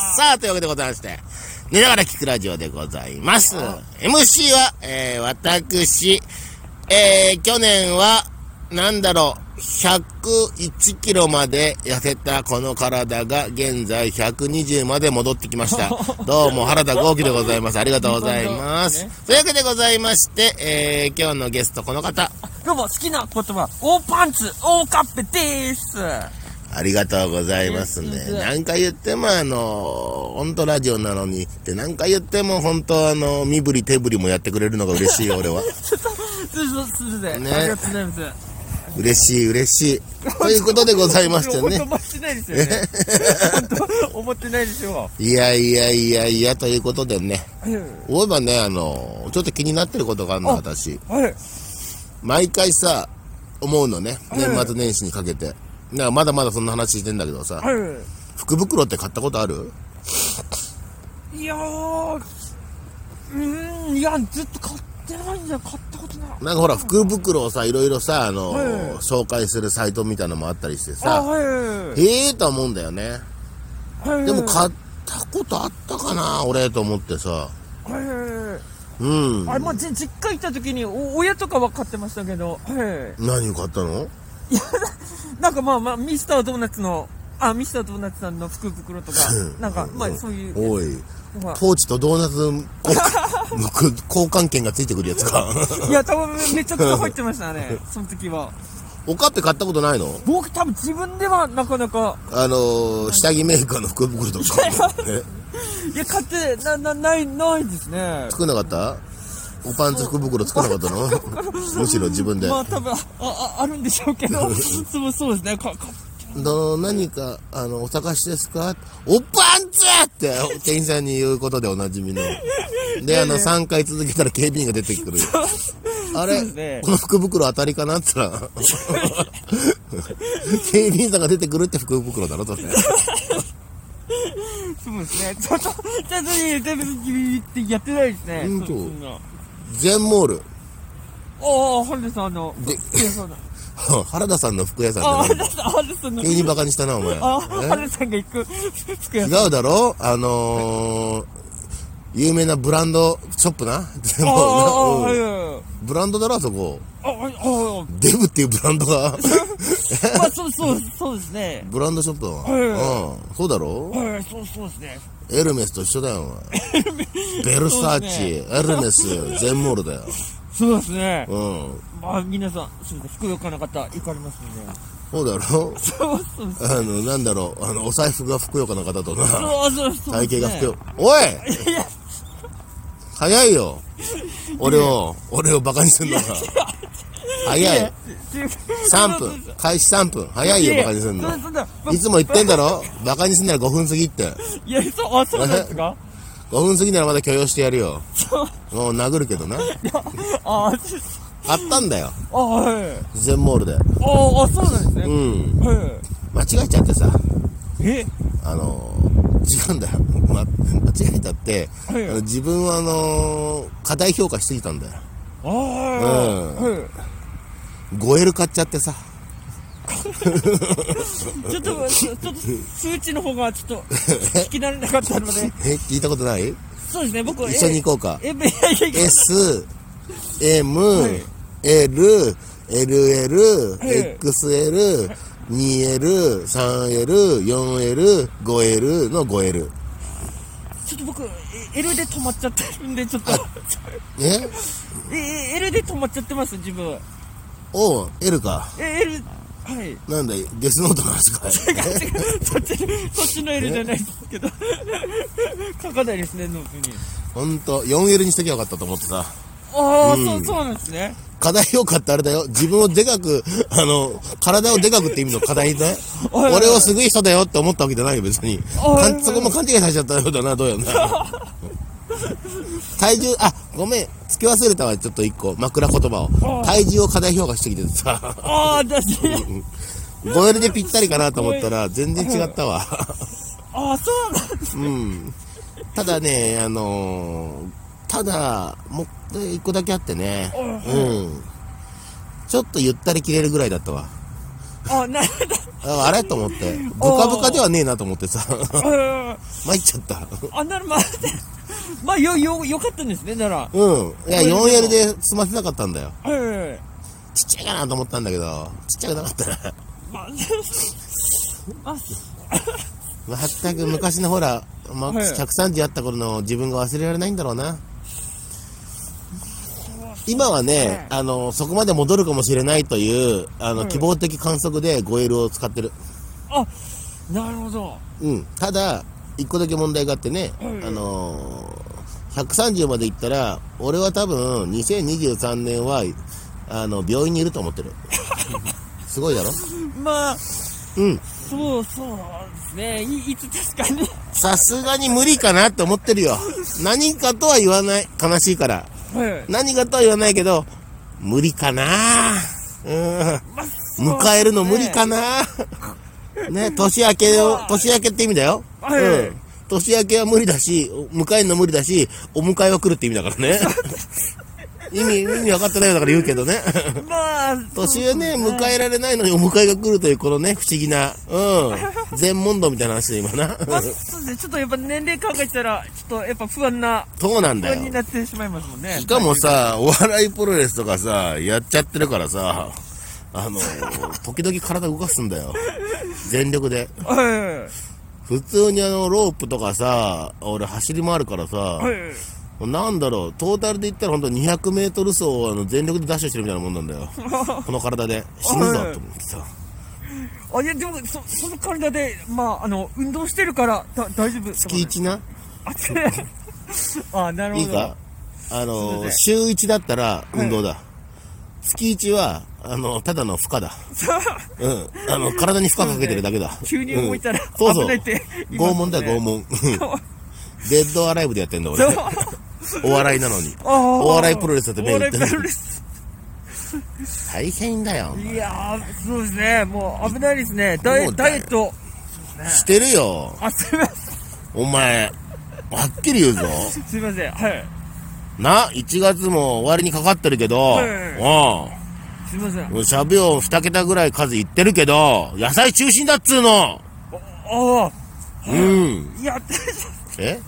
さあ、というわけでございまして、寝ながら聞くラジオでございます。MC は、えー、私、えー、去年は、なんだろう、101キロまで痩せたこの体が現在120まで戻ってきました。どうも原田豪輝でございます。ありがとうございます。ねというわけでございまして、えー、今日のゲストこの方、どうも好きな言葉、大パンツ、大カッペです。ありがとうございますね何回言ってもあの、本当ラジオなのにって何回言っても本当あの、身振り手振りもやってくれるのが嬉しいよ、俺は。そうそう、すみません。ねありがとうございます。嬉しい、嬉しい。ということでございましてね。思ってないですよね。思ってないでしょいやいやいやいや、ということでね。う。思えばね、あの、ちょっと気になってることがあるの、あ私。はい。毎回さ、思うのね。はい年末年始にかけて。なまだまだそんな話してんだけどさ。は福袋って買ったことある？い。いやー、うーん、いや、ずっと買ってないんじゃ、買ったことない。なんかほら、福袋をさ、いろいろさ、あの、はい紹介するサイトみたいなのもあったりしてあ、さ、はい。へえーとは思うんだよね。はい。でも買ったことあったかな、俺と思ってさ。はい。うん。あれ、まあ、じ実家行った時に、お親とかは買ってましたけど、はい。何を買ったの？なんかまあまあ、ミスタードーナツの、あ、ミスタードーナツさんの福袋とか、なんか、まあそういう、おい、まあポーチとドーナツ交換券がついてくるやつか。いや、多分めちゃくちゃ入ってましたね、その時は。おかっぺ買ったことないの？僕多分自分ではなかなか、あのー、下着メーカーの福袋とか。え いや、買って、な、な、ない、ないですね。作んなかった？おパンツ福袋作んなかったの？むしろ自分で。まあ多分、あ、あ、あるんでしょうけど、そう、そうですね、か、か、ど何か、あの、お探しですか？おパンツって店員さんに言うことでおなじみの。で、あの、3回続けたら警備員が出てくる。あれ、ねこの福袋当たりかな？って言ったら、警備員さんが出てくるって福袋だろ、それ。そうですね。ちょっと、ちょっとね、全部ってやってないですね。全モール。あ、ハルさん、あの、で。原田さんの服屋さんあ、ハじゃないルさん、の、急にバカにしたな、お前。あ、え？ハルさんが行く服屋さん。違うだろ？あのー、有名なブランドショップな？全部ああ、はうんいはい。ブランドだろ、あそこ。デブっていうブランドが？まあ、そう、そう、そうですね。ブランドショップだわ。はいうん。そうだろ？はい、そう、そうですね。エルメスと一緒だよ、お前。ベルサーチ、エルメス、全モールだよ。そうですね。うん。まあ、皆さん、そうです。ふくよかな方、行かれますんで。そうだろ？そう、そうです。あの、なんだろう、あの、お財布がふくよかな方とな、そう、そう、そう。体型がふくよ、おい早いよ。俺を、俺をバカにすんのが。早い。3分。開始3分。早いよ、バカにすんの。いつも言ってんだろ？バカにすんなら5分過ぎって。いや、そう、あ、そうなんですか？5分過ぎならまだ許容してやるよ。そう、もう殴るけどな。あ、あったんだよ。あ、はい。全モールで。あ、あ、そうなんですね。うん。はい。間違えちゃってさ。え？あの違うんだよ。ま、間違えちゃって、はい自分はあの過大評価しすぎたんだよ。ああ、はい。5L 買っちゃってさ。ちょっと、ちょっと、数値の方がちょっと、聞き慣れなかったので、え、聞いたことない？そうですね、僕は、一緒に行こうか。え、え、いやいやいや S、M、はい L、LL、はい XL、2L、3L、4L、5L の 5L。ちょっと僕、え L で止まっちゃってるんで、ちょっと、え？え、L で止まっちゃってます、自分。おう L か。え、L、はい。なんだい、デスノートの話か？い。そっち、そっちの L じゃないですけど、書かないですね、ノートに。ほんと、4L にしときゃよかったと思ってさ。ああ、うんそう、そうなんですね。課題評価ってあれだよ。自分をでかく、あの、体をでかくって意味の課題ね。はい俺はすごい人だよって思ったわけじゃないよ、別に。そこも勘違いされちゃったようだな、どうやな。体重、あ、ごめん。付け忘れたわ、ちょっと一個。枕言葉を。あ体重を過大評価してきててさ。ああ、だし、5L でぴったりかなと思ったら、全然違ったわ。ああ、そうなんです。うん。ただね、あのーただ、もう、一個だけあってね。はいうん。ちょっとゆったり切れるぐらいだったわ。あ、なるああれ？と思って。ブカブカではねえなと思ってさ。参っちゃった。あ、なるまで。まあ、よ、よ、よかったんですね、なら。うん。いや、4L で済ませなかったんだよ。はい。ちっちゃいかなと思ったんだけど、ちっちゃくなかったな。まあ、あ、まったく昔のほら、マックスはい130あった頃の自分が忘れられないんだろうな。今はね、あの、そこまで戻るかもしれないという、あの、はい希望的観測で 5L を使ってる。あ、なるほど。うん。ただ、一個だけ問題があってね、はいあのー、130まで行ったら、俺は多分、2023年は、あの、病院にいると思ってる。すごいだろ？まあ、うん。そうそうですね。いいつ確かに。さすがに無理かなって思ってるよ。何かとは言わない。悲しいから。はい。何かとは言わないけど、無理かなうん。迎えるの無理かなね、年明けを、年明けって意味だよ。はいうん。年明けは無理だし、迎えるの無理だし、お迎えは来るって意味だからね。意味、意味分かってないよだから言うけどね。まあ、年はね、迎えられないのにお迎えが来るという、このね、不思議な、うん。全問答みたいな話で今な。まあ、そうですね。ちょっとやっぱ年齢考えたら、ちょっとやっぱ不安な、そうなんだよ不安に。なってしまいますもんね。しかもさ、お笑いプロレスとかさ、やっちゃってるからさ、あの、時々体動かすんだよ。全力で。はい。普通にあの、ロープとかさ、俺走り回るからさ、はい。なんだろう、トータルで言ったらほんと200メートル走をあの全力でダッシュしてるみたいなもんなんだよ。この体で。死ぬぞと思ってさ。あ、いや、でも、そ、その体で、まあ、あの、運動してるから、だ、大丈夫。月1な？あ、あ、なるほど。いいか？あの週1だったら運動だ。月1は、あの、ただの負荷だ。うん。あの、体に負荷かけてるだけだ。急に動いたらうんそうそう拷問だよ、拷問。デッドアライブでやってんだ、俺。お笑いなのに。おお笑いプロレスだって目打って。大変だよ。いやー、そうですね。もう危ないですね。ダイダイエット。してるよ。あ、すいません。お前、はっきり言うぞ。すいません。はい。な、1月も終わりにかかってるけど、すいません。うん。しゃべを2桁ぐらい数いってるけど、野菜中心だっつうの。ああ、うん。いや、え？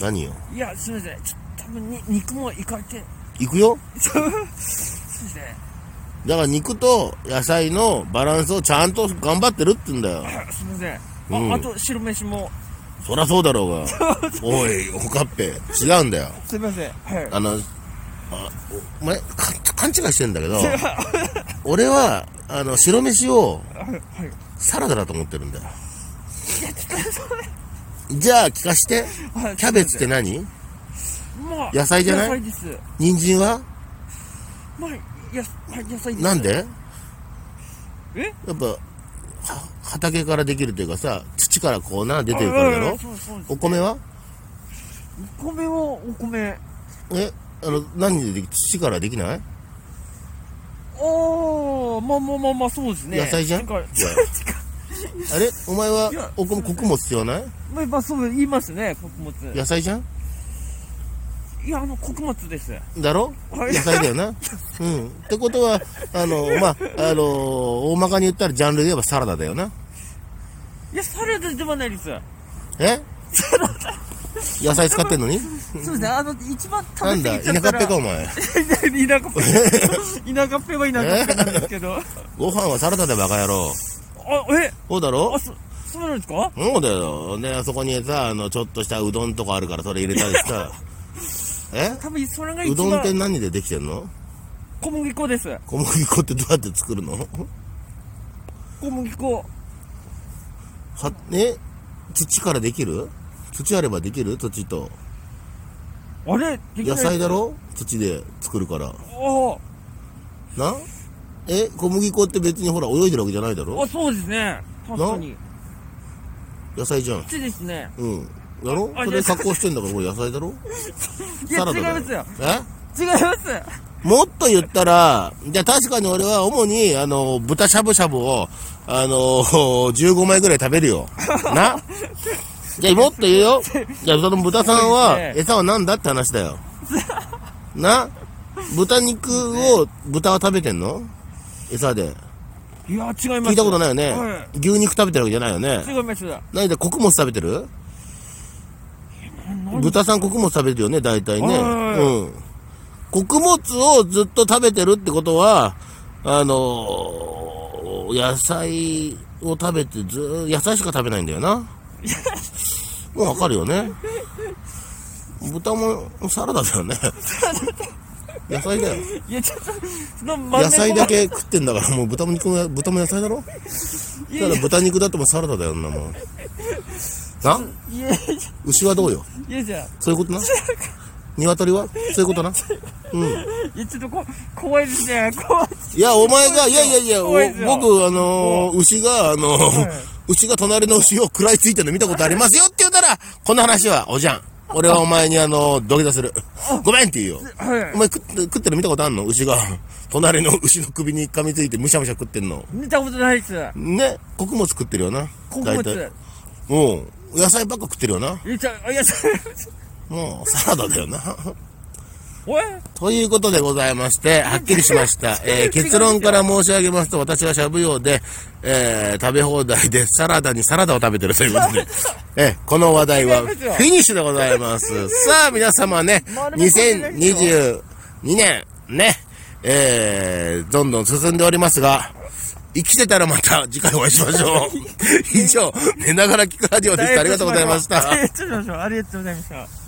何よ？いや、すいません。ちょっと多分に、肉もいかれて。行くよ？そうですね。だから肉と野菜のバランスをちゃんと頑張ってるって言うんだよ。あすいません。うんあ、あと、白飯も。そらそうだろうが。おい、おかっぺ。違うんだよ。すいません。はい。あの、あお前、か勘違いしてんだけど、俺は、あの、白飯をはい。はい。サラダだと思ってるんだよ。じゃあ、聞かして。はい。キャベツって何？まあ、野菜じゃない？野菜です。人参は？まあ、や、はい野菜です。なんで？え？やっぱ、は畑からできるというかさ、土からこうな、出てるからだろ？お米は？お米はお米。え？あの、何ででき、土からできない？おー、まあまあまあまあ、そうですね。野菜じゃん？あれ？お前はいやお米、穀物必要ない？まあまあ、そう言いますね、穀物。野菜じゃん？いや、あの、穀物です。だろ？はい野菜だよな。うん。ってことは、あの、まあ、あの、大まかに言ったらジャンルで言えばサラダだよな。いや、サラダではないです。え？野菜使ってんのに？そうですね、あの、一番食なんだ、べて田舎っぺかお前。田舎っぺ。田舎っぺは田舎っぺなんですけど。あ、ご飯はサラダでバカ野郎。え？そうだろ？あ、そ、そうなんですか？そうだよ。で、あそこにさ、あの、ちょっとしたうどんとかあるから、それ入れたりした。え？多分それが一うどんって番何でできてんの？小麦粉です。小麦粉ってどうやって作るの？小麦粉。は、え？土からできる？土あればできる？土と。あれ？できない野菜だろ？土で作るから。あ。な？え小麦粉って別にほら泳いでるわけじゃないだあ、ろ？あ、そうですね。確かに。野菜じゃん。土ですね。うん。だろ？あそれ加工してんだからこれ野菜だろ？いや、サラダだ違いますよ。え？違います。もっと言ったら、じゃあ確かに俺は主に、あの、豚しゃぶしゃぶを、あの、15枚ぐらい食べるよ。な？じゃあもっと言うよ。じゃあその豚さんはそう、ですね餌は何だって話だよ。な？豚肉を、豚は食べてんの？餌で。いや、違います。聞いたことないよね。は牛肉食べてるわけじゃないよね。違います。何で穀物食べてる？豚さん穀物食べてるよね、大体ね。はいうん。穀物をずっと食べてるってことは、あのー野菜を食べてずー野菜しか食べないんだよな。も うわかるよね。豚もサラダだよね。野菜だよ。いや、ちょっと、野菜だけ食ってんだから、もう豚も肉も、豚も野菜だろ？ただ豚肉だってもサラダだよ、んなも。ん。な？いや、い牛はどうよ？や、じゃそういうことな？鶏は？そういうことな？うん。いや、ちょっとこ、怖いですね。怖い。いや、お前が、いやいやいや、僕、あのー牛が、あのーはい。牛が隣の牛を食らいついてるの見たことありますよって言うなら、この話は、おじゃん。俺はお前にあの、土下座する。ごめんって言うよ。はいお。前食って、食ってるの見たことあんの？牛が、隣の牛の首に噛みついてむしゃむしゃ食ってんの。見たことないです。ね、穀物食ってるよな。穀大体物。うん。野菜ばっか食ってるよな。いや、ちゃ、いや、ちゃ、もう、サラダだよな。ということでございまして、はっきりしました。えー結論から申し上げますと、私はしゃぶ用で、えー食べ放題でサラダにサラダを食べてるということで、えーこの話題はフィニッシュでございます。さあ、皆様ね、2022年、ね、えーどんどん進んでおりますが、生きてたらまた次回お会いしましょう。以上、寝ながら聞くラジオでした。ありがとうございました。ありがとうございました。